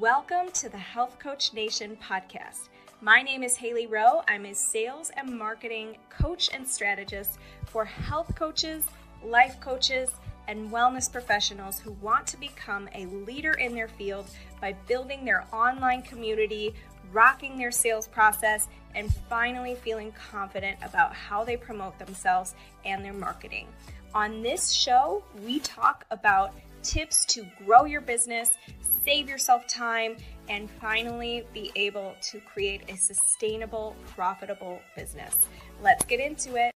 Welcome to the Health Coach Nation podcast. My name is Haley Rowe. I'm a sales and marketing coach and strategist for health coaches, life coaches, and wellness professionals who want to become a leader in their field by building their online community, rocking their sales process, and finally feeling confident about how they promote themselves and their marketing. On this show, we talk about tips to grow your business, save yourself time, and finally be able to create a sustainable, profitable business. Let's get into it.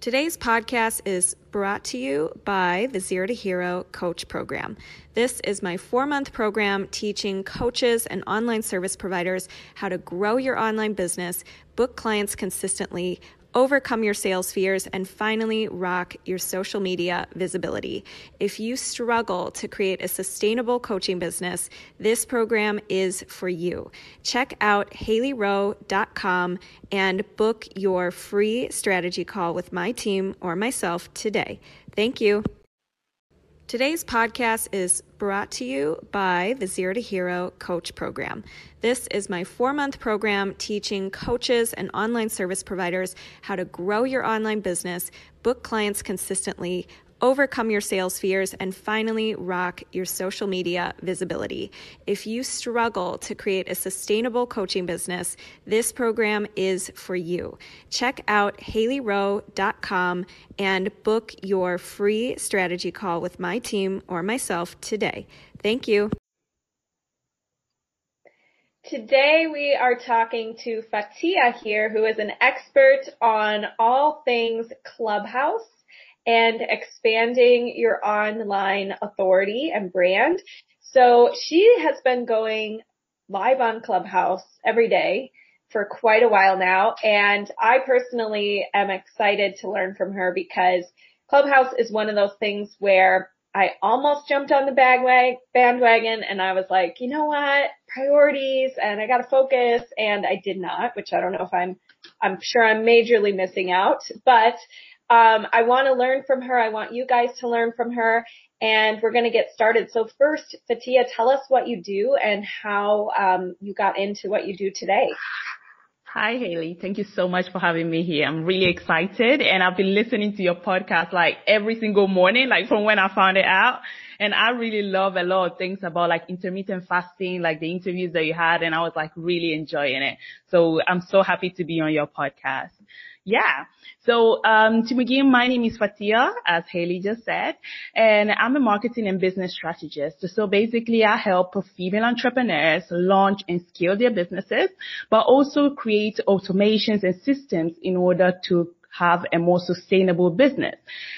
Today's podcast is brought to you by the Zero to Hero Coach Program. This is my four month program teaching coaches and online service providers how to grow your online business, book clients consistently, overcome your sales fears, and finally rock your social media visibility. If you struggle to create a sustainable coaching business, this program is for you. Check out haleyrowe.com and book your free strategy call with my team or myself today. Thank you. Today's podcast is brought to you by the Zero to Hero Coach Program. This is my four month program teaching coaches and online service providers how to grow your online business, book clients consistently, overcome your sales fears, and finally rock your social media visibility. If you struggle to create a sustainable coaching business, this program is for you. Check out haleyrowe.com and book your free strategy call with my team or myself today. Thank you. Today we are talking to Fatia here, who is an expert on all things Clubhouse and expanding your online authority and brand. So she has been going live on Clubhouse every day for quite a while now. And I personally am excited to learn from her because Clubhouse is one of those things where I almost jumped on the bandwagon and I was like, you know what? Priorities and I gotta focus and I did not, which I don't know if I'm, I'm sure I'm majorly missing out, but um, I want to learn from her. I want you guys to learn from her and we're going to get started. So first, Fatia, tell us what you do and how um, you got into what you do today. Hi, Haley. Thank you so much for having me here. I'm really excited and I've been listening to your podcast like every single morning, like from when I found it out. And I really love a lot of things about like intermittent fasting, like the interviews that you had and I was like really enjoying it. So I'm so happy to be on your podcast. Yeah. So um, to begin, my name is Fatia, as Haley just said, and I'm a marketing and business strategist. So basically, I help female entrepreneurs launch and scale their businesses, but also create automations and systems in order to have a more sustainable business.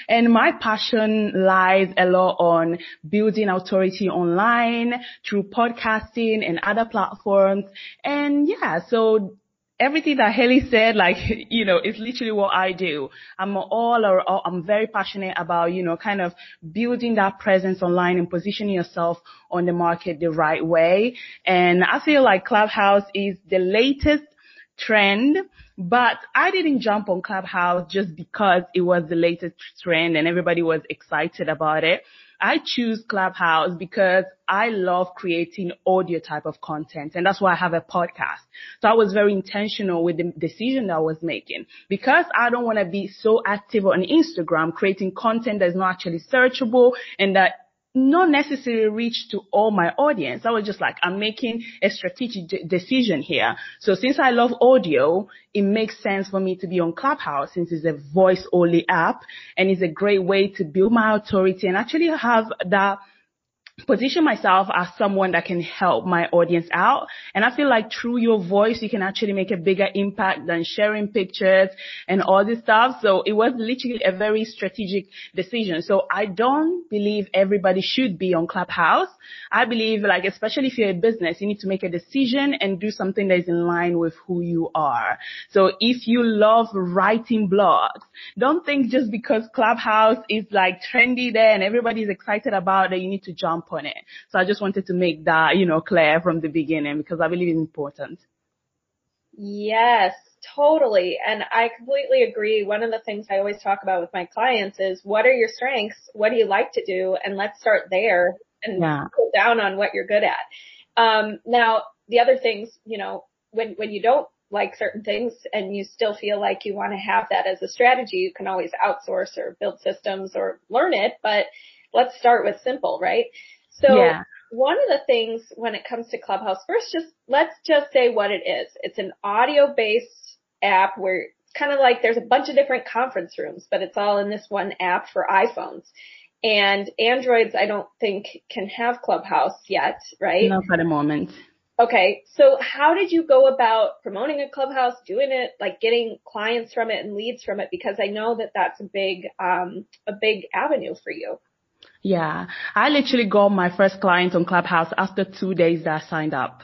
And my passion lies a lot on building authority online through podcasting and other platforms. And yeah, so everything that Haley said, like, you know, is literally what I do. I'm all, or, I'm very passionate about, you know, kind of building that presence online and positioning yourself on the market the right way. And I feel like Clubhouse is the latest trend, but I didn't jump on Clubhouse just because it was the latest trend and everybody was excited about it. I choose Clubhouse because I love creating audio type of content and that's why I have a podcast. So I was very intentional with the decision that I was making because I don't want to be so active on Instagram creating content that's not actually searchable and that not necessarily reach to all my audience. I was just like, I'm making a strategic de- decision here. So since I love audio, it makes sense for me to be on Clubhouse since it's a voice only app and it's a great way to build my authority and actually have that position myself as someone that can help my audience out. And I feel like through your voice, you can actually make a bigger impact than sharing pictures and all this stuff. So it was literally a very strategic decision. So I don't believe everybody should be on Clubhouse. I believe like, especially if you're a business, you need to make a decision and do something that is in line with who you are. So if you love writing blogs, don't think just because Clubhouse is like trendy there and everybody's excited about it, you need to jump jump on it. So I just wanted to make that, you know, clear from the beginning because I believe it's important. Yes, totally. And I completely agree. One of the things I always talk about with my clients is what are your strengths? What do you like to do? And let's start there and yeah. put down on what you're good at. Um, now the other things, you know, when, when you don't like certain things and you still feel like you want to have that as a strategy, you can always outsource or build systems or learn it, but let's start with simple, right? So yeah. one of the things when it comes to Clubhouse, first just let's just say what it is. It's an audio based app where it's kind of like there's a bunch of different conference rooms, but it's all in this one app for iPhones. And Androids, I don't think can have Clubhouse yet, right? Not for the moment. Okay. So how did you go about promoting a clubhouse, doing it, like getting clients from it and leads from it? Because I know that that's a big, um, a big avenue for you. Yeah. I literally got my first client on Clubhouse after two days that I signed up.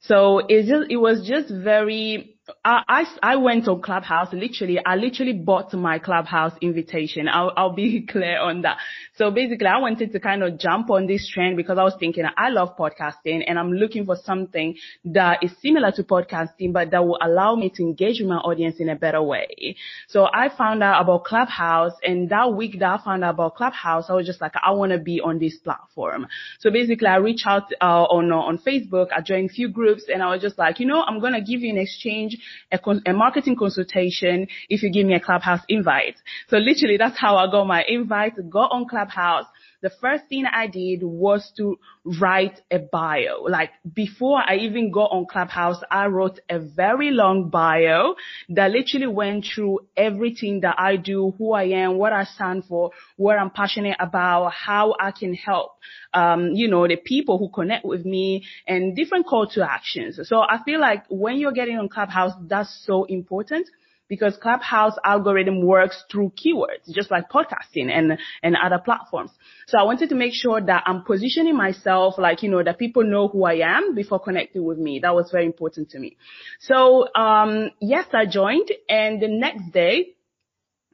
So it just, it was just very, I, I, went on Clubhouse, literally, I literally bought my Clubhouse invitation. I'll, I'll be clear on that. So basically I wanted to kind of jump on this trend because I was thinking I love podcasting and I'm looking for something that is similar to podcasting, but that will allow me to engage with my audience in a better way. So I found out about Clubhouse and that week that I found out about Clubhouse, I was just like, I want to be on this platform. So basically I reached out, uh, on, on Facebook, I joined a few groups and I was just like, you know, I'm going to give you an exchange a, con- a marketing consultation if you give me a Clubhouse invite. So literally that's how I got my invite to go on Clubhouse the first thing I did was to write a bio. Like before I even got on Clubhouse, I wrote a very long bio that literally went through everything that I do, who I am, what I stand for, what I'm passionate about, how I can help, um, you know, the people who connect with me and different call to actions. So I feel like when you're getting on Clubhouse, that's so important because Clubhouse algorithm works through keywords, just like podcasting and, and other platforms. So I wanted to make sure that I'm positioning myself like, you know, that people know who I am before connecting with me. That was very important to me. So, um, yes, I joined and the next day,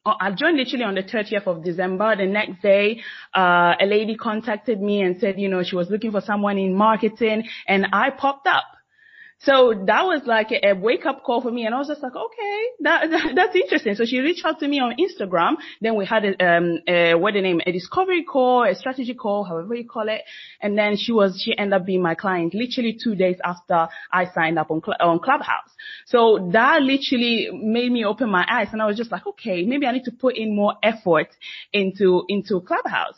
uh, I joined literally on the 30th of December. The next day, uh, a lady contacted me and said, you know, she was looking for someone in marketing and I popped up. So that was like a, wake up call for me. And I was just like, okay, that, that, that's interesting. So she reached out to me on Instagram. Then we had a, um, a, what the name, a discovery call, a strategy call, however you call it. And then she was, she ended up being my client literally two days after I signed up on, on Clubhouse. So that literally made me open my eyes and I was just like, okay, maybe I need to put in more effort into, into Clubhouse.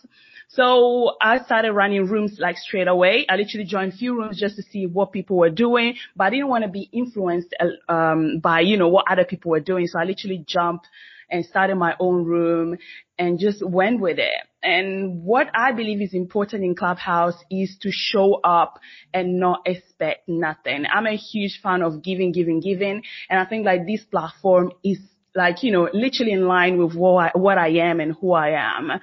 So I started running rooms like straight away. I literally joined few rooms just to see what people were doing, but I didn't want to be influenced um, by you know what other people were doing. So I literally jumped and started my own room and just went with it. And what I believe is important in Clubhouse is to show up and not expect nothing. I'm a huge fan of giving, giving, giving. And I think like this platform is like, you know, literally in line with what I, what I am and who I am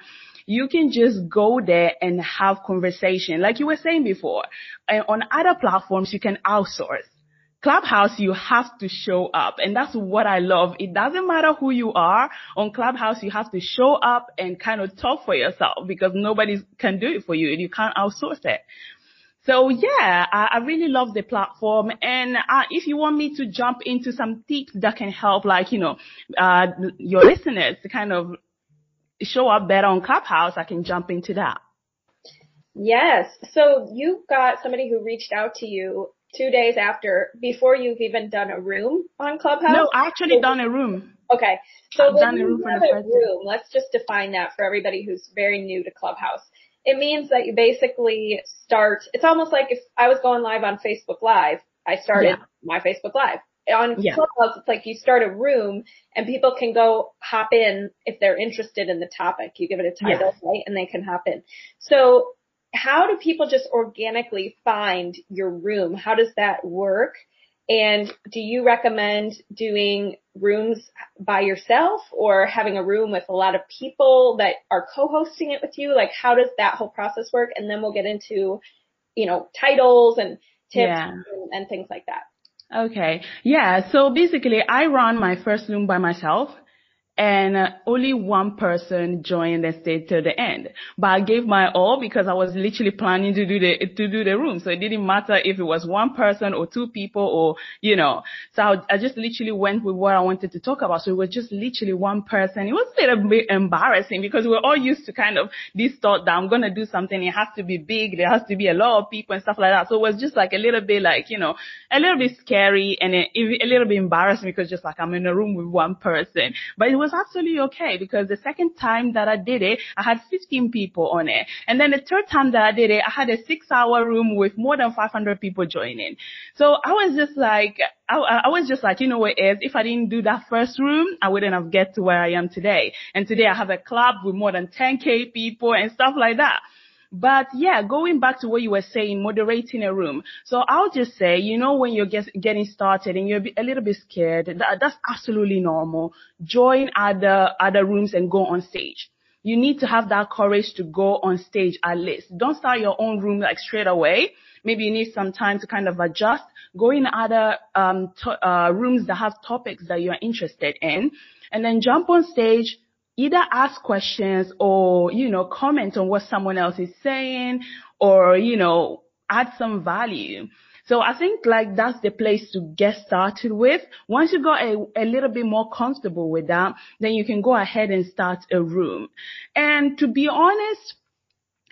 you can just go there and have conversation. Like you were saying before, and on other platforms, you can outsource. Clubhouse, you have to show up. And that's what I love. It doesn't matter who you are. On Clubhouse, you have to show up and kind of talk for yourself because nobody can do it for you and you can't outsource it. So yeah, I, I really love the platform. And uh, if you want me to jump into some tips that can help, like, you know, uh, your listeners to kind of show up better on Clubhouse, I can jump into that. Yes. So you got somebody who reached out to you two days after, before you've even done a room on Clubhouse? No, I actually so, done a room. Okay. So I've when you have a room, let's just define that for everybody who's very new to Clubhouse. It means that you basically start, it's almost like if I was going live on Facebook Live, I started yeah. my Facebook Live on yeah. Clubhouse, it's like you start a room and people can go hop in if they're interested in the topic. You give it a title, yeah. right? And they can hop in. So how do people just organically find your room? How does that work? And do you recommend doing rooms by yourself or having a room with a lot of people that are co-hosting it with you? Like how does that whole process work? And then we'll get into, you know, titles and tips yeah. and, and things like that. Okay. Yeah. So basically I run my first room by myself and only one person joined and stayed till the end. But I gave my all because I was literally planning to do the to do the room, so it didn't matter if it was one person or two people or you know. So I, I just literally went with what I wanted to talk about. So it was just literally one person. It was a little bit embarrassing because we're all used to kind of this thought that I'm gonna do something. It has to be big. There has to be a lot of people and stuff like that. So it was just like a little bit like you know a little bit scary and a, a little bit embarrassing because just like I'm in a room with one person. But it was was absolutely okay because the second time that I did it, I had 15 people on it. And then the third time that I did it, I had a six hour room with more than 500 people joining. So I was just like, I, I was just like, you know what is, if I didn't do that first room, I wouldn't have get to where I am today. And today I have a club with more than 10k people and stuff like that. But yeah, going back to what you were saying, moderating a room. So I'll just say, you know, when you're get, getting started and you're a little bit scared, that, that's absolutely normal. Join other, other rooms and go on stage. You need to have that courage to go on stage at least. Don't start your own room like straight away. Maybe you need some time to kind of adjust. Go in other um, to, uh, rooms that have topics that you're interested in, and then jump on stage either ask questions or, you know, comment on what someone else is saying or, you know, add some value. So I think like that's the place to get started with. Once you got a, a little bit more comfortable with that, then you can go ahead and start a room. And to be honest,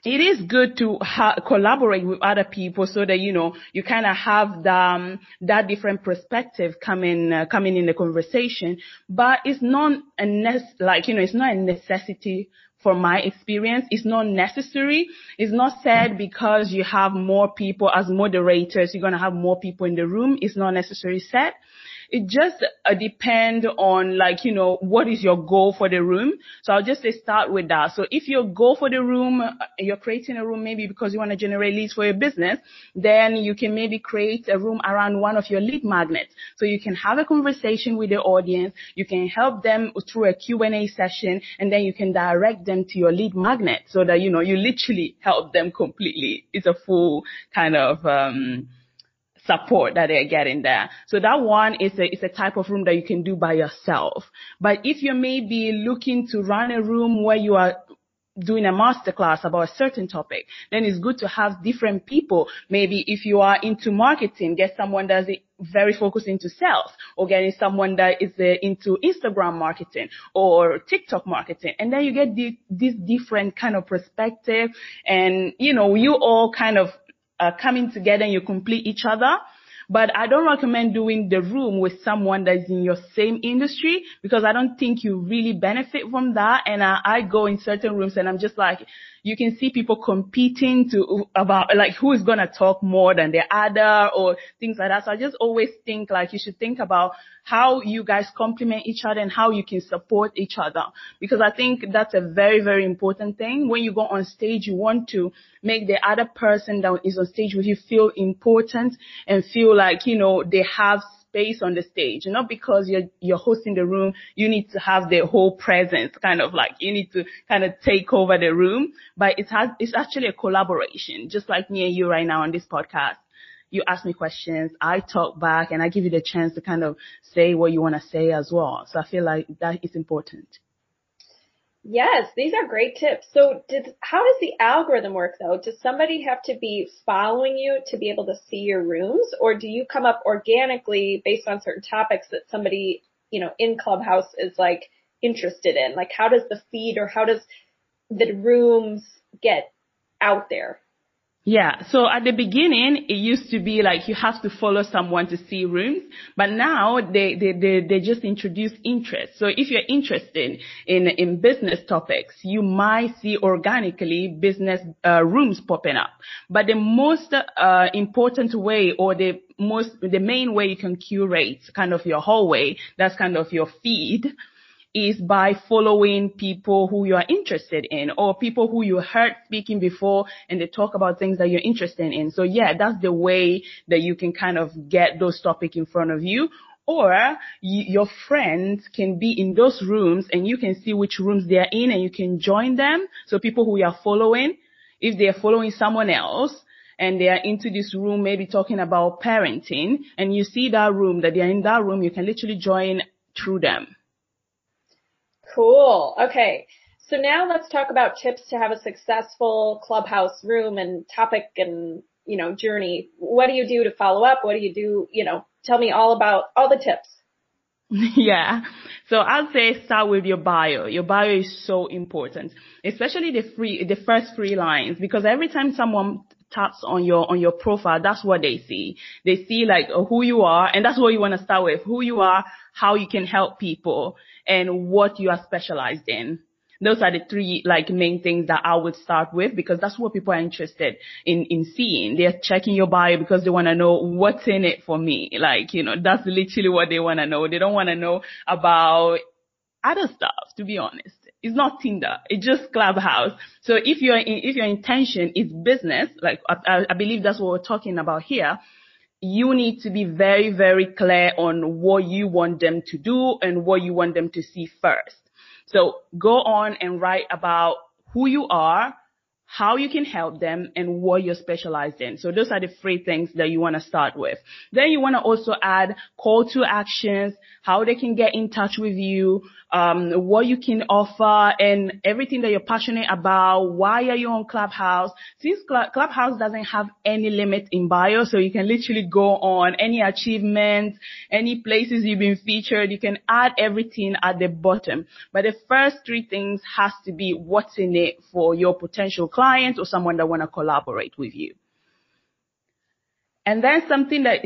it is good to ha- collaborate with other people so that you know you kind of have the, um, that different perspective coming uh, coming in the conversation. But it's not a ne- like you know it's not a necessity for my experience. It's not necessary. It's not said because you have more people as moderators you're going to have more people in the room. It's not necessarily said it just uh, depend on like, you know, what is your goal for the room. So I'll just say start with that. So if your goal for the room, uh, you're creating a room maybe because you want to generate leads for your business, then you can maybe create a room around one of your lead magnets. So you can have a conversation with the audience. You can help them through a Q&A session and then you can direct them to your lead magnet so that, you know, you literally help them completely. It's a full kind of, um, support that they're getting there. So that one is a, is a type of room that you can do by yourself. But if you may be looking to run a room where you are doing a masterclass about a certain topic, then it's good to have different people. Maybe if you are into marketing, get someone that's very focused into sales or getting someone that is uh, into Instagram marketing or TikTok marketing. And then you get the, this different kind of perspective and, you know, you all kind of uh, coming together and you complete each other. But I don't recommend doing the room with someone that's in your same industry because I don't think you really benefit from that. And I, I go in certain rooms and I'm just like, you can see people competing to about like who is going to talk more than the other or things like that. So I just always think like you should think about how you guys complement each other and how you can support each other because I think that's a very, very important thing. When you go on stage, you want to make the other person that is on stage with you feel important and feel like, you know, they have space on the stage. Not because you're, you're hosting the room, you need to have the whole presence, kind of like you need to kind of take over the room, but it has, it's actually a collaboration, just like me and you right now on this podcast. You ask me questions, I talk back, and I give you the chance to kind of say what you want to say as well. So I feel like that is important. Yes, these are great tips. So did, how does the algorithm work though? Does somebody have to be following you to be able to see your rooms or do you come up organically based on certain topics that somebody, you know, in Clubhouse is like interested in? Like how does the feed or how does the rooms get out there? Yeah. So at the beginning, it used to be like you have to follow someone to see rooms, but now they, they, they, they just introduce interest. So if you're interested in, in business topics, you might see organically business uh, rooms popping up. But the most uh, important way or the most, the main way you can curate kind of your hallway, that's kind of your feed, is by following people who you are interested in or people who you heard speaking before and they talk about things that you're interested in. So yeah, that's the way that you can kind of get those topics in front of you. Or you, your friends can be in those rooms and you can see which rooms they're in and you can join them. So people who you are following, if they're following someone else, and they are into this room, maybe talking about parenting, and you see that room, that they are in that room, you can literally join through them. Cool. Okay. So now let's talk about tips to have a successful clubhouse room and topic and, you know, journey. What do you do to follow up? What do you do? You know, tell me all about all the tips. Yeah. So I'll say start with your bio. Your bio is so important, especially the free, the first three lines, because every time someone taps on your, on your profile, that's what they see. They see like who you are, and that's what you want to start with. Who you are, how you can help people, and what you are specialized in. Those are the three like main things that I would start with because that's what people are interested in, in seeing. They're checking your bio because they want to know what's in it for me. Like, you know, that's literally what they want to know. They don't want to know about other stuff, to be honest. It's not Tinder. It's just Clubhouse. So if your if your intention is business, like I, I believe that's what we're talking about here, you need to be very, very clear on what you want them to do and what you want them to see first. So go on and write about who you are, how you can help them and what you're specialized in. So those are the three things that you want to start with. Then you want to also add call to actions, how they can get in touch with you, um, what you can offer and everything that you're passionate about. Why are you on Clubhouse? Since Clubhouse doesn't have any limit in bio, so you can literally go on any achievements, any places you've been featured, you can add everything at the bottom. But the first three things has to be what's in it for your potential client or someone that want to collaborate with you. And then something that,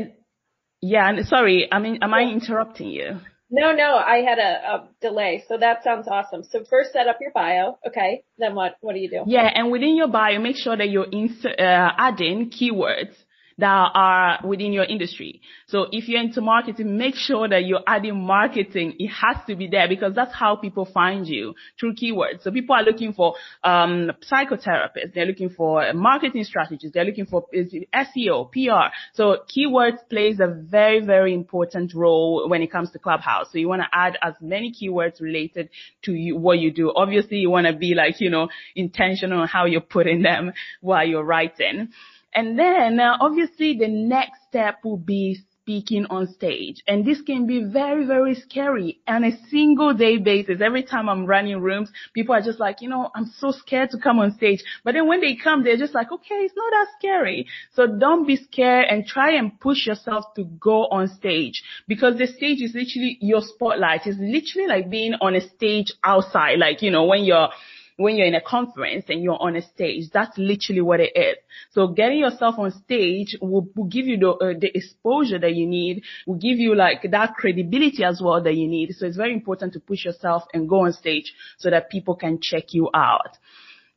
yeah, sorry, I mean, am I interrupting you? No, no, I had a, a, delay. So that sounds awesome. So first set up your bio. Okay. Then what, what do you do? Yeah. And within your bio, make sure that you're insert, uh, adding keywords that are within your industry. So if you're into marketing, make sure that you're adding marketing. It has to be there because that's how people find you through keywords. So people are looking for um, psychotherapists. They're looking for marketing strategies. They're looking for SEO, PR. So keywords plays a very, very important role when it comes to Clubhouse. So you want to add as many keywords related to you, what you do. Obviously, you want to be like, you know, intentional on how you're putting them while you're writing. And then uh, obviously the next step will be speaking on stage. And this can be very, very scary on a single day basis. Every time I'm running rooms, people are just like, you know, I'm so scared to come on stage. But then when they come, they're just like, okay, it's not that scary. So don't be scared and try and push yourself to go on stage because the stage is literally your spotlight. It's literally like being on a stage outside. Like, you know, when you're when you're in a conference and you're on a stage. That's literally what it is. So getting yourself on stage will, will give you the, uh, the exposure that you need, will give you like that credibility as well that you need. So it's very important to push yourself and go on stage so that people can check you out.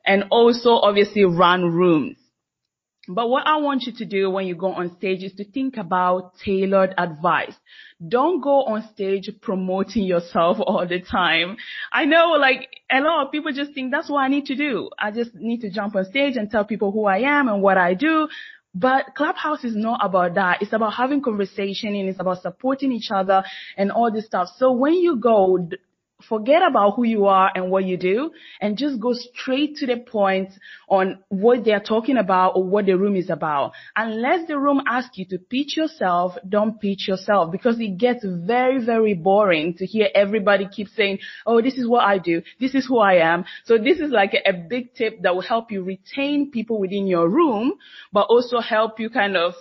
And also obviously run rooms. But what I want you to do when you go on stage is to think about tailored advice. Don't go on stage promoting yourself all the time. I know like a lot of people just think that's what I need to do. I just need to jump on stage and tell people who I am and what I do. But Clubhouse is not about that. It's about having conversation and it's about supporting each other and all this stuff. So when you go, forget about who you are and what you do and just go straight to the point on what they're talking about or what the room is about. Unless the room asks you to pitch yourself, don't pitch yourself because it gets very, very boring to hear everybody keep saying, oh, this is what I do. This is who I am. So this is like a, a big tip that will help you retain people within your room, but also help you kind of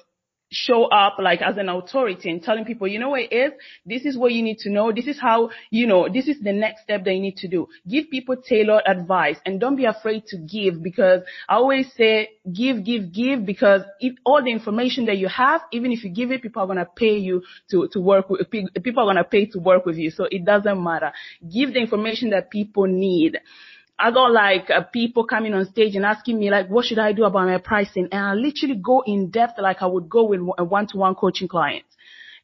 show up like as an authority and telling people, you know what it is? This is what you need to know. This is how, you know, this is the next step that you need to do. Give people tailored advice and don't be afraid to give because I always say give, give, give because if all the information that you have, even if you give it, people are going to pay you to, to work with, people are going to pay to work with you. So it doesn't matter. Give the information that people need. I got like uh, people coming on stage and asking me like, what should I do about my pricing? And I literally go in depth like I would go with a one-to-one coaching client.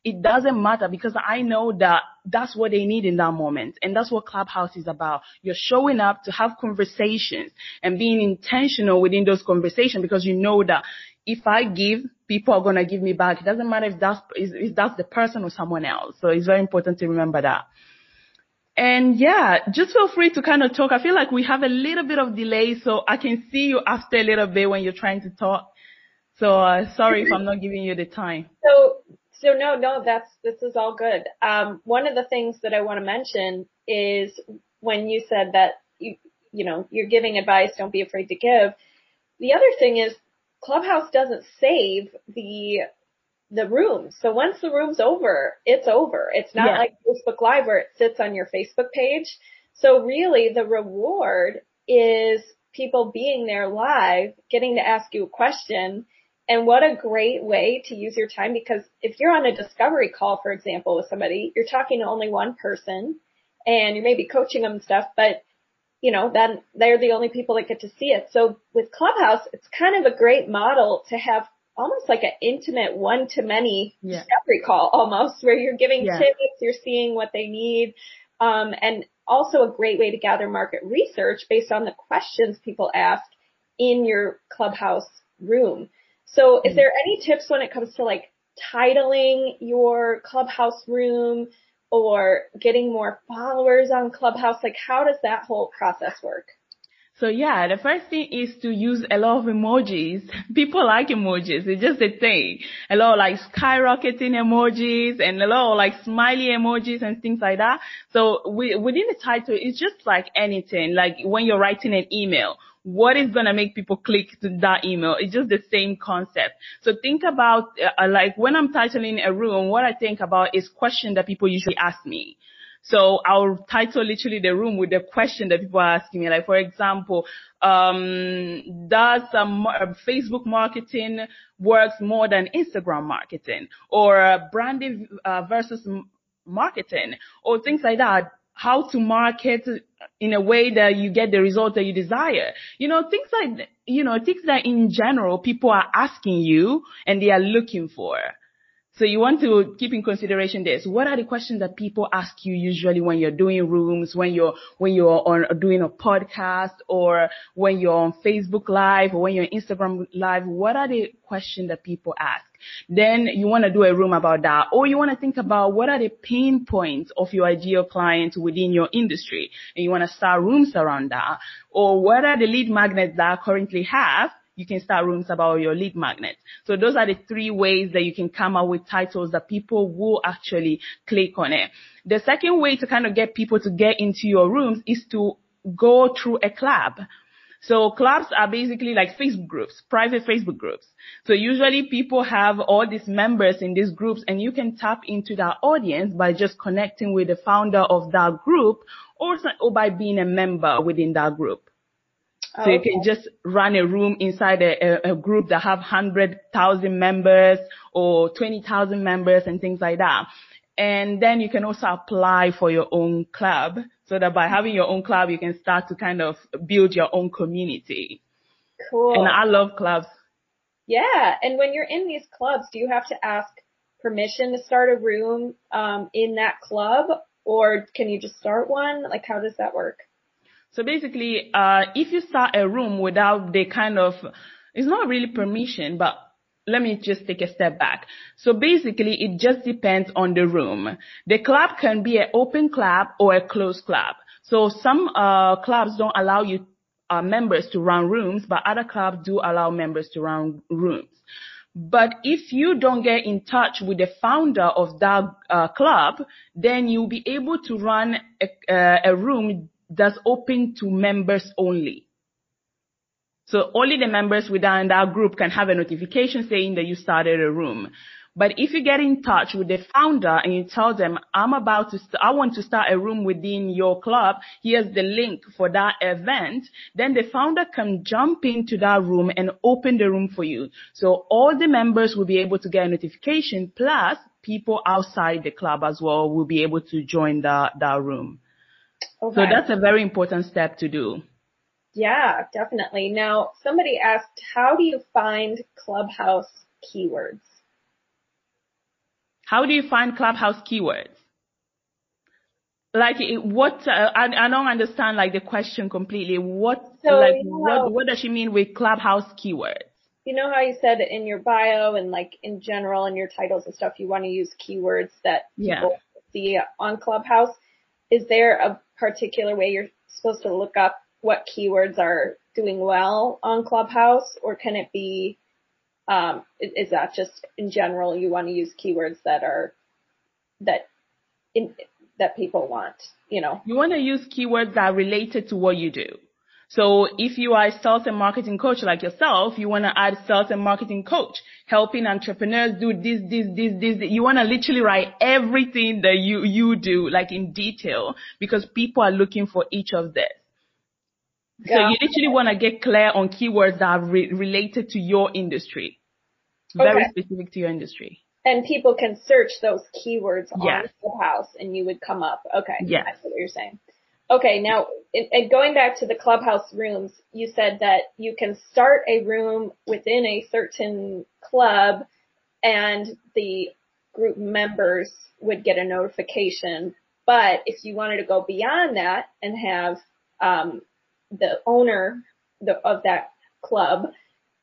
It doesn't matter because I know that that's what they need in that moment. And that's what Clubhouse is about. You're showing up to have conversations and being intentional within those conversations because you know that if I give, people are going to give me back. It doesn't matter if that's, if that's the person or someone else. So it's very important to remember that. And yeah, just feel free to kind of talk. I feel like we have a little bit of delay, so I can see you after a little bit when you're trying to talk. So uh, sorry if I'm not giving you the time. So, so no, no, that's this is all good. Um, one of the things that I want to mention is when you said that you, you know, you're giving advice, don't be afraid to give. The other thing is Clubhouse doesn't save the the room. So once the room's over, it's over. It's not yeah. like Facebook Live where it sits on your Facebook page. So really the reward is people being there live, getting to ask you a question. And what a great way to use your time because if you're on a discovery call, for example, with somebody, you're talking to only one person and you may be coaching them and stuff, but you know, then they're the only people that get to see it. So with Clubhouse, it's kind of a great model to have almost like an intimate one to many yeah. discovery call almost where you're giving yeah. tips, you're seeing what they need. Um, and also a great way to gather market research based on the questions people ask in your clubhouse room. So is mm-hmm. there any tips when it comes to like titling your clubhouse room or getting more followers on clubhouse? Like how does that whole process work? So yeah, the first thing is to use a lot of emojis. People like emojis. It's just a thing. A lot of like skyrocketing emojis and a lot of like smiley emojis and things like that. So we, within the title, it's just like anything. Like when you're writing an email, what is going to make people click to that email? It's just the same concept. So think about, uh, like when I'm titling a room, what I think about is question that people usually ask me. So I'll title literally the room with the question that people are asking me. Like, for example, um, does Facebook marketing works more than Instagram marketing or branding uh, versus marketing or things like that? How to market in a way that you get the result that you desire. You know, things like, you know, things that in general people are asking you and they are looking for. So you want to keep in consideration this. What are the questions that people ask you usually when you're doing rooms, when you're, when you're on doing a podcast or when you're on Facebook live or when you're on Instagram live? What are the questions that people ask? Then you want to do a room about that or you want to think about what are the pain points of your ideal client within your industry and you want to start rooms around that or what are the lead magnets that I currently have you can start rooms about your lead magnet. So those are the three ways that you can come up with titles that people will actually click on it. The second way to kind of get people to get into your rooms is to go through a club. So clubs are basically like Facebook groups, private Facebook groups. So usually people have all these members in these groups and you can tap into that audience by just connecting with the founder of that group or, or by being a member within that group. So okay. you can just run a room inside a, a, a group that have 100,000 members or 20,000 members and things like that. And then you can also apply for your own club so that by having your own club, you can start to kind of build your own community. Cool. And I love clubs. Yeah. And when you're in these clubs, do you have to ask permission to start a room um, in that club or can you just start one? Like how does that work? So basically, uh, if you start a room without the kind of, it's not really permission, but let me just take a step back. So basically, it just depends on the room. The club can be an open club or a closed club. So some uh, clubs don't allow you uh, members to run rooms, but other clubs do allow members to run rooms. But if you don't get in touch with the founder of that uh, club, then you'll be able to run a, uh, a room that's open to members only. So only the members within that group can have a notification saying that you started a room. But if you get in touch with the founder and you tell them, I'm about to, st- I want to start a room within your club. Here's the link for that event. Then the founder can jump into that room and open the room for you. So all the members will be able to get a notification plus people outside the club as well will be able to join the, that room. Okay. So that's a very important step to do. Yeah, definitely. Now, somebody asked, how do you find Clubhouse keywords? How do you find Clubhouse keywords? Like what? Uh, I, I don't understand like the question completely. What so like you know what what does she mean with Clubhouse keywords? You know how you said in your bio and like in general in your titles and stuff, you want to use keywords that people see on Clubhouse. Is there a particular way you're supposed to look up what keywords are doing well on Clubhouse, or can it be, um, is that just in general you want to use keywords that are that in that people want, you know. You want to use keywords that are related to what you do. So if you are a sales and marketing coach like yourself, you want to add sales and marketing coach, helping entrepreneurs do this, this, this, this. You want to literally write everything that you, you do, like in detail, because people are looking for each of this. So you literally want to get clear on keywords that are re- related to your industry. Very okay. specific to your industry. And people can search those keywords yes. on Clubhouse and you would come up. Okay. Yes. That's what you're saying. Okay, now and going back to the clubhouse rooms, you said that you can start a room within a certain club and the group members would get a notification. But if you wanted to go beyond that and have um, the owner the, of that club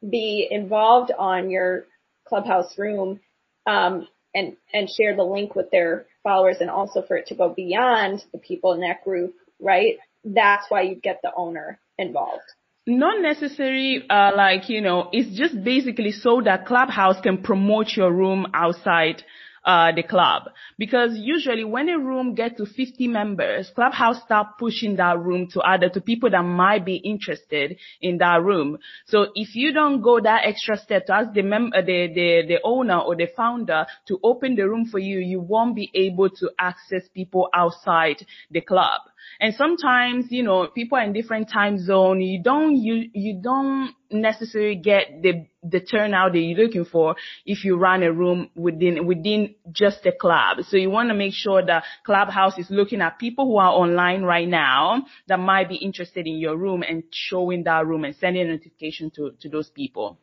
be involved on your clubhouse room um, and and share the link with their followers and also for it to go beyond the people in that group right? That's why you get the owner involved. Not necessarily, uh, like, you know, it's just basically so that Clubhouse can promote your room outside uh, the club. Because usually when a room gets to 50 members, Clubhouse start pushing that room to other, to people that might be interested in that room. So if you don't go that extra step to ask the mem- uh, the, the, the owner or the founder to open the room for you, you won't be able to access people outside the club. And sometimes, you know, people are in different time zone. You don't, you, you don't necessarily get the, the turnout that you're looking for if you run a room within, within just a club. So you want to make sure that Clubhouse is looking at people who are online right now that might be interested in your room and showing that room and sending a notification to, to those people.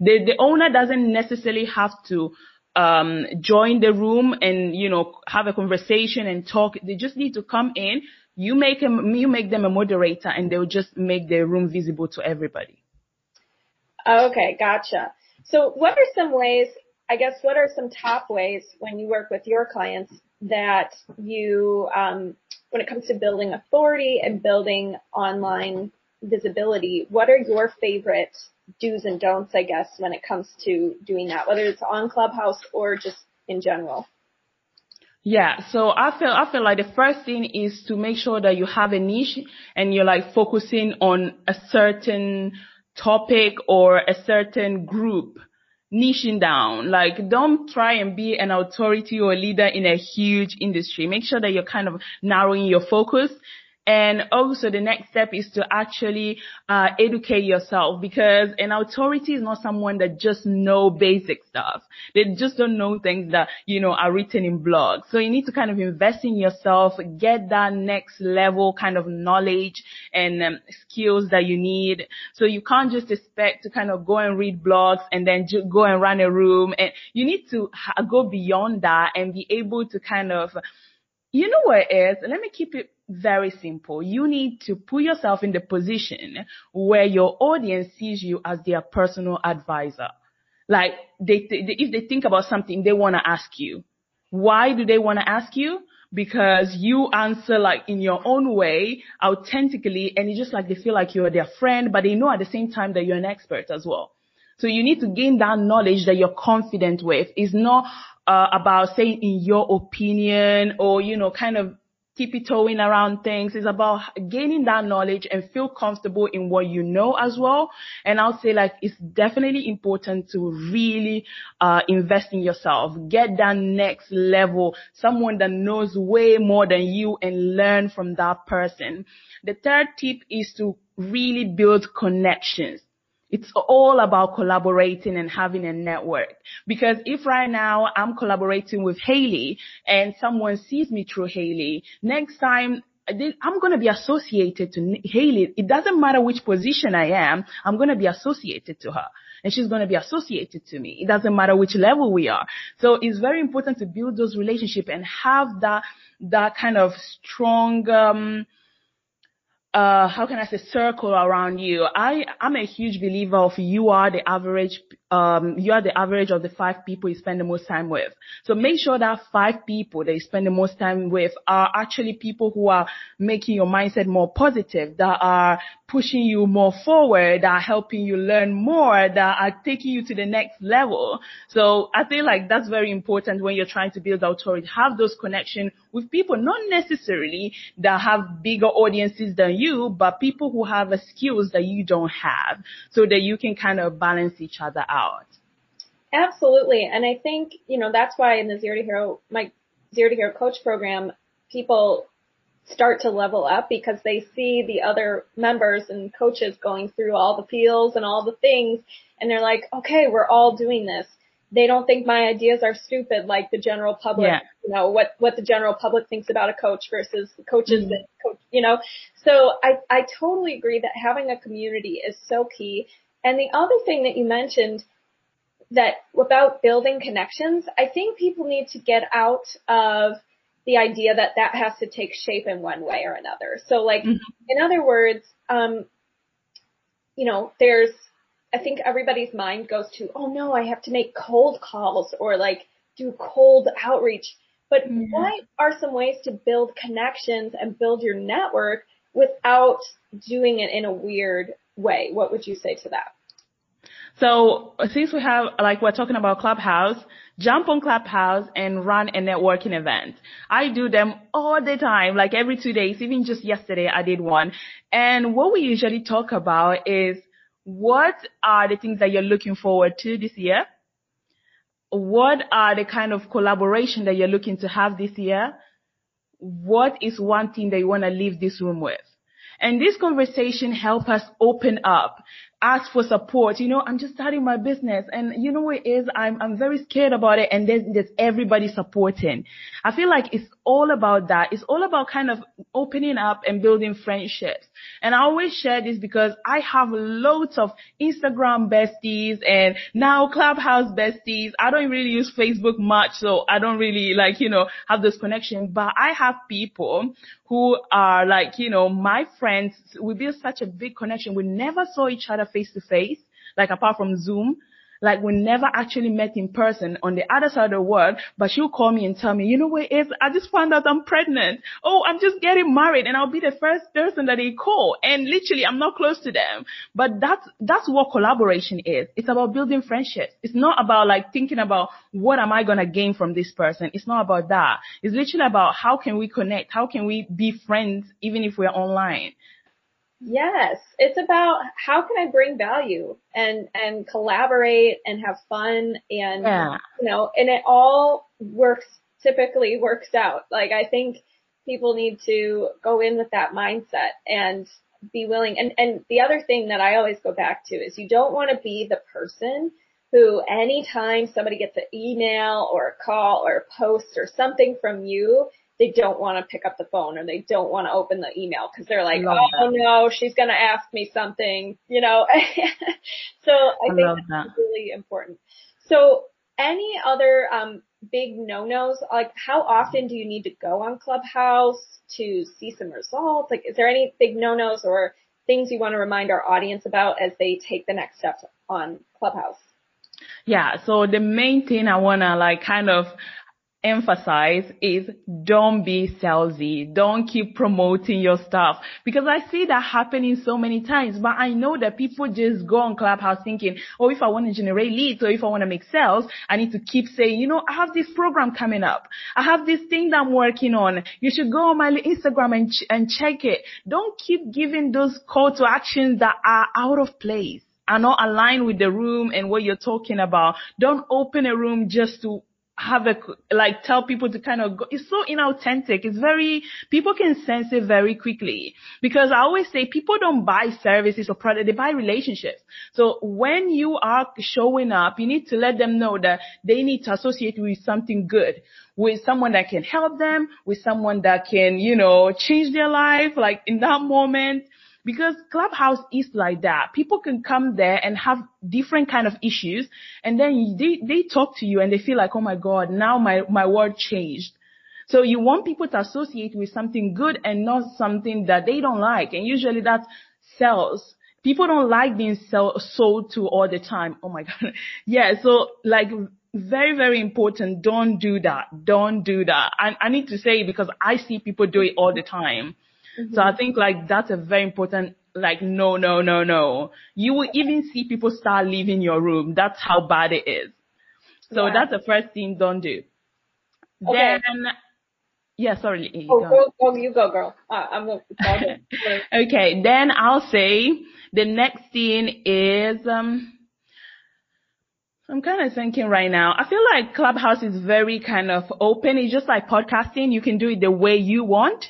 The, the owner doesn't necessarily have to um, join the room and you know have a conversation and talk. They just need to come in, you make them, you make them a moderator and they'll just make the room visible to everybody. Okay, gotcha. So what are some ways, I guess, what are some top ways when you work with your clients that you, um, when it comes to building authority and building online visibility, what are your favorite do's and don'ts, I guess, when it comes to doing that, whether it's on Clubhouse or just in general? Yeah, so I feel I feel like the first thing is to make sure that you have a niche and you're like focusing on a certain topic or a certain group niching down. Like don't try and be an authority or leader in a huge industry. Make sure that you're kind of narrowing your focus and also the next step is to actually uh, educate yourself because an authority is not someone that just know basic stuff. They just don't know things that, you know, are written in blogs. So you need to kind of invest in yourself, get that next level kind of knowledge and um, skills that you need. So you can't just expect to kind of go and read blogs and then ju- go and run a room. And you need to ha- go beyond that and be able to kind of you know what it is? Let me keep it very simple. You need to put yourself in the position where your audience sees you as their personal advisor. Like they, if they think about something, they want to ask you. Why do they want to ask you? Because you answer like in your own way, authentically, and it's just like they feel like you're their friend, but they know at the same time that you're an expert as well. So you need to gain that knowledge that you're confident with. It's not uh, about saying in your opinion or, you know, kind of tippy-toeing around things. It's about gaining that knowledge and feel comfortable in what you know as well. And I'll say like it's definitely important to really uh, invest in yourself. Get that next level, someone that knows way more than you and learn from that person. The third tip is to really build connections. It's all about collaborating and having a network. Because if right now I'm collaborating with Haley and someone sees me through Haley, next time I'm going to be associated to Haley. It doesn't matter which position I am. I'm going to be associated to her and she's going to be associated to me. It doesn't matter which level we are. So it's very important to build those relationships and have that, that kind of strong, um, uh, how can I say circle around you? I, I'm a huge believer of you are the average um, you are the average of the five people you spend the most time with. So make sure that five people that you spend the most time with are actually people who are making your mindset more positive, that are pushing you more forward, that are helping you learn more, that are taking you to the next level. So I feel like that's very important when you're trying to build authority. Have those connections with people, not necessarily that have bigger audiences than you, but people who have skills that you don't have so that you can kind of balance each other out out. Absolutely. And I think, you know, that's why in the Zero to Hero, my Zero to Hero coach program, people start to level up because they see the other members and coaches going through all the feels and all the things and they're like, okay, we're all doing this. They don't think my ideas are stupid like the general public, yeah. you know, what, what the general public thinks about a coach versus the coaches mm-hmm. that coach, you know. So I, I totally agree that having a community is so key. And the other thing that you mentioned that about building connections, I think people need to get out of the idea that that has to take shape in one way or another. So like, mm-hmm. in other words, um, you know, there's, I think everybody's mind goes to, oh no, I have to make cold calls or like do cold outreach. But mm-hmm. what are some ways to build connections and build your network without doing it in a weird way? What would you say to that? So since we have, like we're talking about Clubhouse, jump on Clubhouse and run a networking event. I do them all the time, like every two days, even just yesterday I did one. And what we usually talk about is what are the things that you're looking forward to this year? What are the kind of collaboration that you're looking to have this year? What is one thing that you want to leave this room with? And this conversation help us open up ask for support. You know, I'm just starting my business and you know what it is? I'm, I'm very scared about it and there's, there's everybody supporting. I feel like it's all about that. It's all about kind of opening up and building friendships. And I always share this because I have loads of Instagram besties and now Clubhouse besties. I don't really use Facebook much, so I don't really like, you know, have this connection, but I have people who are like, you know, my friends. We built such a big connection. We never saw each other face to face, like apart from Zoom. Like we never actually met in person on the other side of the world, but she'll call me and tell me, you know what is? I just found out I'm pregnant. Oh, I'm just getting married and I'll be the first person that they call. And literally I'm not close to them. But that's, that's what collaboration is. It's about building friendships. It's not about like thinking about what am I going to gain from this person. It's not about that. It's literally about how can we connect? How can we be friends even if we're online? Yes, it's about how can I bring value and and collaborate and have fun and yeah. you know, and it all works typically works out. Like I think people need to go in with that mindset and be willing and and the other thing that I always go back to is you don't want to be the person who anytime somebody gets an email or a call or a post or something from you they don't want to pick up the phone or they don't want to open the email because they're like, oh that. no, she's going to ask me something, you know. so I, I think that's that. really important. So any other um, big no-nos? Like how often do you need to go on Clubhouse to see some results? Like is there any big no-nos or things you want to remind our audience about as they take the next steps on Clubhouse? Yeah, so the main thing I want to like kind of emphasize is don't be salesy. Don't keep promoting your stuff because I see that happening so many times, but I know that people just go on Clubhouse thinking, oh, if I want to generate leads or if I want to make sales, I need to keep saying, you know, I have this program coming up. I have this thing that I'm working on. You should go on my Instagram and, ch- and check it. Don't keep giving those call to actions that are out of place are not aligned with the room and what you're talking about. Don't open a room just to have a like tell people to kind of go it's so inauthentic. It's very people can sense it very quickly. Because i always say people don't buy services or product they buy relationships. So when you are showing up you need to let them know that they need to associate with something good with someone that can help them with someone that can you know change their life like in that moment because Clubhouse is like that. People can come there and have different kind of issues and then they, they talk to you and they feel like, oh my God, now my, my world changed. So you want people to associate with something good and not something that they don't like. And usually that sells people don't like being sold to all the time. Oh my God. Yeah. So like very, very important. Don't do that. Don't do that. I, I need to say because I see people do it all the time. Mm-hmm. So I think like that's a very important like no, no, no, no. You will even see people start leaving your room. That's how bad it is. So yeah. that's the first thing don't do. Okay. Then, yeah, sorry. Oh, go, go, you go, girl. Uh, I'm going okay, then I'll say the next thing is, um, I'm kind of thinking right now. I feel like Clubhouse is very kind of open. It's just like podcasting. You can do it the way you want.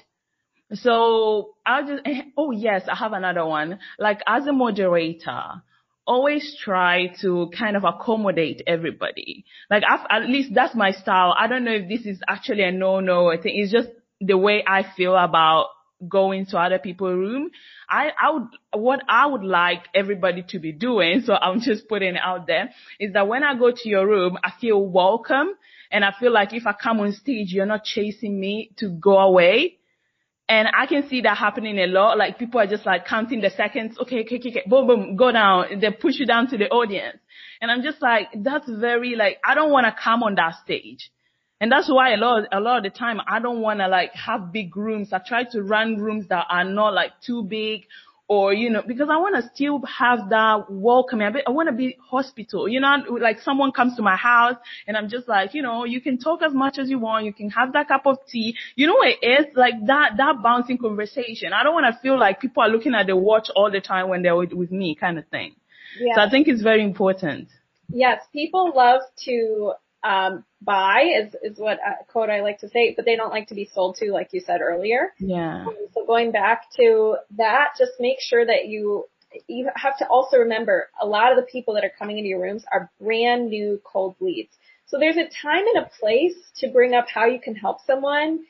So I'll just, eh, oh yes, I have another one. Like as a moderator, always try to kind of accommodate everybody. Like I've, at least that's my style. I don't know if this is actually a no-no. I think it's just the way I feel about going to other people's room. I, I would, what I would like everybody to be doing, so I'm just putting it out there, is that when I go to your room, I feel welcome. And I feel like if I come on stage, you're not chasing me to go away. And I can see that happening a lot. Like people are just like counting the seconds. Okay, okay, okay, okay. boom, boom, go down. They push you down to the audience. And I'm just like, that's very like, I don't want to come on that stage. And that's why a lot, a lot of the time I don't want to like have big rooms. I try to run rooms that are not like too big or you know because I want to still have that welcoming. I want to be hospital. You know, like someone comes to my house and I'm just like, you know, you can talk as much as you want. You can have that cup of tea. You know what it is like that that bouncing conversation. I don't want to feel like people are looking at the watch all the time when they're with, with me, kind of thing. Yeah. So I think it's very important. Yes, people love to um, buy is is what uh, quote I like to say, but they don't like to be sold to, like you said earlier. Yeah. Um, going back to that, just make sure that you you have to also remember a lot of the people that are coming into your rooms are brand new cold leads. So there's a time and a place to bring up how you can help someone,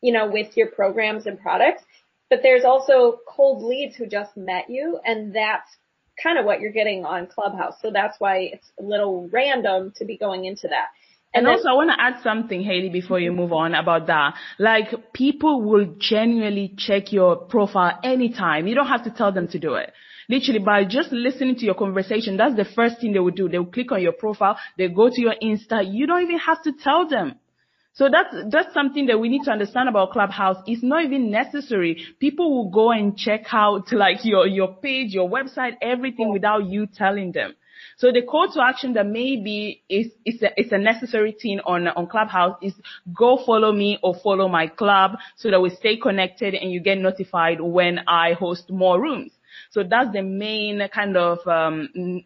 you know, with your programs and products. But there's also cold leads who just met you and that's kind of what you're getting on Clubhouse. So that's why it's a little random to be going into that. And, and also, I want to add something, Haley, before you move on about that. Like, people will genuinely check your profile anytime. You don't have to tell them to do it. Literally, by just listening to your conversation, that's the first thing they will do. They will click on your profile. They go to your Insta. You don't even have to tell them. So that's, that's something that we need to understand about Clubhouse. It's not even necessary. People will go and check out like your, your page, your website, everything without you telling them. So the call to action that maybe is, is a, is a necessary thing on, on Clubhouse is go follow me or follow my club so that we stay connected and you get notified when I host more rooms. So that's the main kind of, um,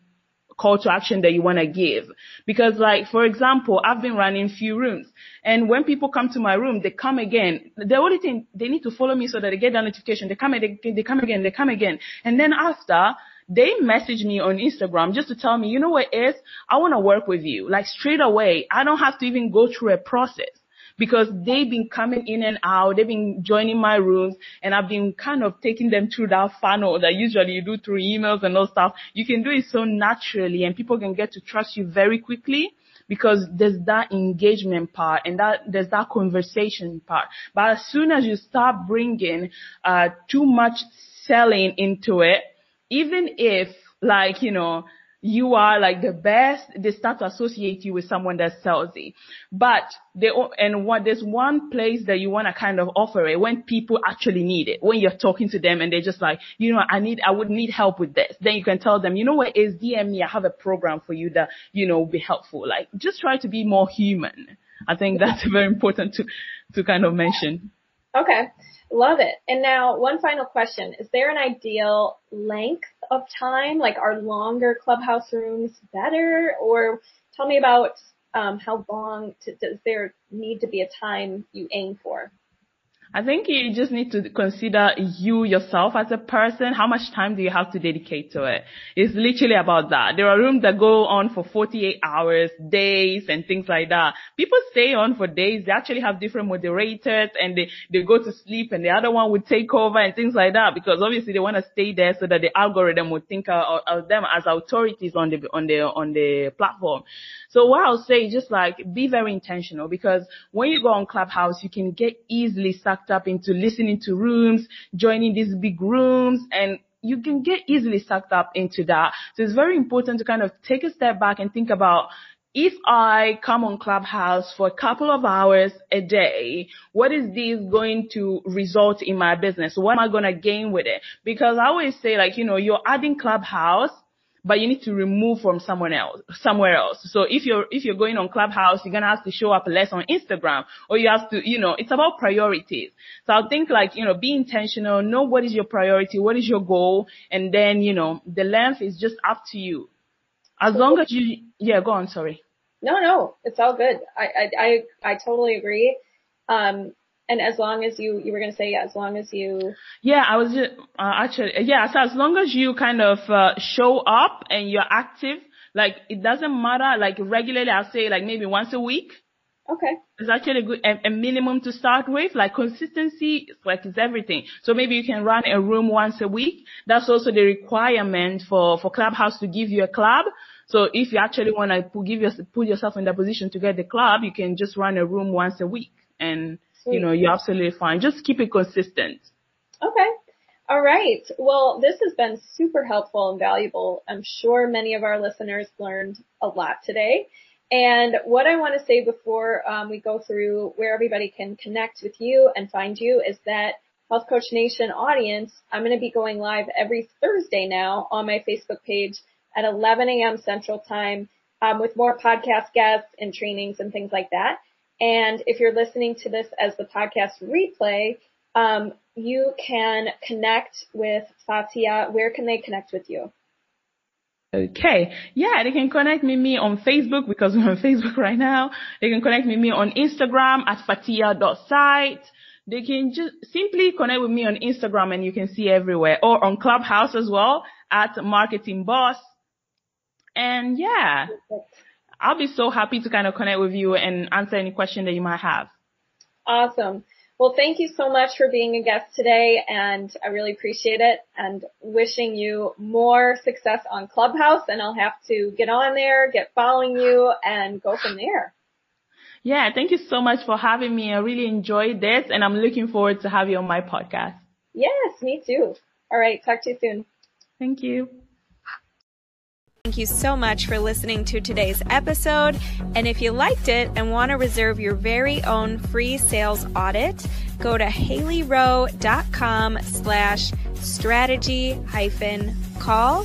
call to action that you want to give. Because like, for example, I've been running few rooms and when people come to my room, they come again. The only thing, they need to follow me so that they get the notification. They come, and they, they come again, they come again. And then after, they message me on Instagram just to tell me, you know what is, I want to work with you. Like straight away. I don't have to even go through a process because they've been coming in and out. They've been joining my rooms and I've been kind of taking them through that funnel that usually you do through emails and all stuff. You can do it so naturally and people can get to trust you very quickly because there's that engagement part and that there's that conversation part. But as soon as you start bringing uh, too much selling into it, even if like, you know, you are like the best, they start to associate you with someone that's salesy. But they, and what, there's one place that you want to kind of offer it when people actually need it. When you're talking to them and they're just like, you know, I need, I would need help with this. Then you can tell them, you know what is DM me. I have a program for you that, you know, will be helpful. Like just try to be more human. I think that's very important to, to kind of mention. Okay. Love it. And now one final question. Is there an ideal length of time? Like are longer clubhouse rooms better? Or tell me about um, how long to, does there need to be a time you aim for? I think you just need to consider you yourself as a person. How much time do you have to dedicate to it? It's literally about that. There are rooms that go on for 48 hours, days, and things like that. People stay on for days. They actually have different moderators and they, they go to sleep and the other one would take over and things like that because obviously they want to stay there so that the algorithm would think of, of them as authorities on the, on the, on the platform. So what I'll say is just like be very intentional because when you go on Clubhouse, you can get easily sucked up into listening to rooms, joining these big rooms and you can get easily sucked up into that. So it's very important to kind of take a step back and think about if I come on Clubhouse for a couple of hours a day, what is this going to result in my business? What am I going to gain with it? Because I always say like, you know, you're adding Clubhouse but you need to remove from someone else, somewhere else. So if you're, if you're going on Clubhouse, you're going to have to show up less on Instagram or you have to, you know, it's about priorities. So I think like, you know, be intentional, know what is your priority, what is your goal, and then, you know, the length is just up to you. As long as you, yeah, go on, sorry. No, no, it's all good. I, I, I, I totally agree. Um, and as long as you, you were going to say, yeah, as long as you. Yeah, I was just, uh, actually, yeah, so as long as you kind of, uh, show up and you're active, like, it doesn't matter, like, regularly, I'll say, like, maybe once a week. Okay. It's actually a good, a, a minimum to start with. Like, consistency, like, is everything. So maybe you can run a room once a week. That's also the requirement for, for Clubhouse to give you a club. So if you actually want to give your, put yourself in the position to get the club, you can just run a room once a week and Sweet. you know, you're absolutely fine. Just keep it consistent. Okay. All right. Well, this has been super helpful and valuable. I'm sure many of our listeners learned a lot today. And what I want to say before um, we go through where everybody can connect with you and find you is that Health Coach Nation audience, I'm going to be going live every Thursday now on my Facebook page at 11 a.m. Central Time um, with more podcast guests and trainings and things like that. And if you're listening to this as the podcast replay, um, you can connect with Fatia. Where can they connect with you? Okay. Yeah, they can connect with me on Facebook because we're on Facebook right now. They can connect with me on Instagram at fatia.site. They can just simply connect with me on Instagram and you can see everywhere or on Clubhouse as well at Marketing Boss. And yeah. Perfect. I'll be so happy to kind of connect with you and answer any question that you might have. Awesome. Well, thank you so much for being a guest today and I really appreciate it and wishing you more success on Clubhouse and I'll have to get on there, get following you and go from there. Yeah, thank you so much for having me. I really enjoyed this and I'm looking forward to have you on my podcast. Yes, me too. All right. Talk to you soon. Thank you. Thank you so much for listening to today's episode. And if you liked it and want to reserve your very own free sales audit, go to haleyrowe.com slash strategy hyphen call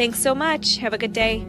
Thanks so much. Have a good day.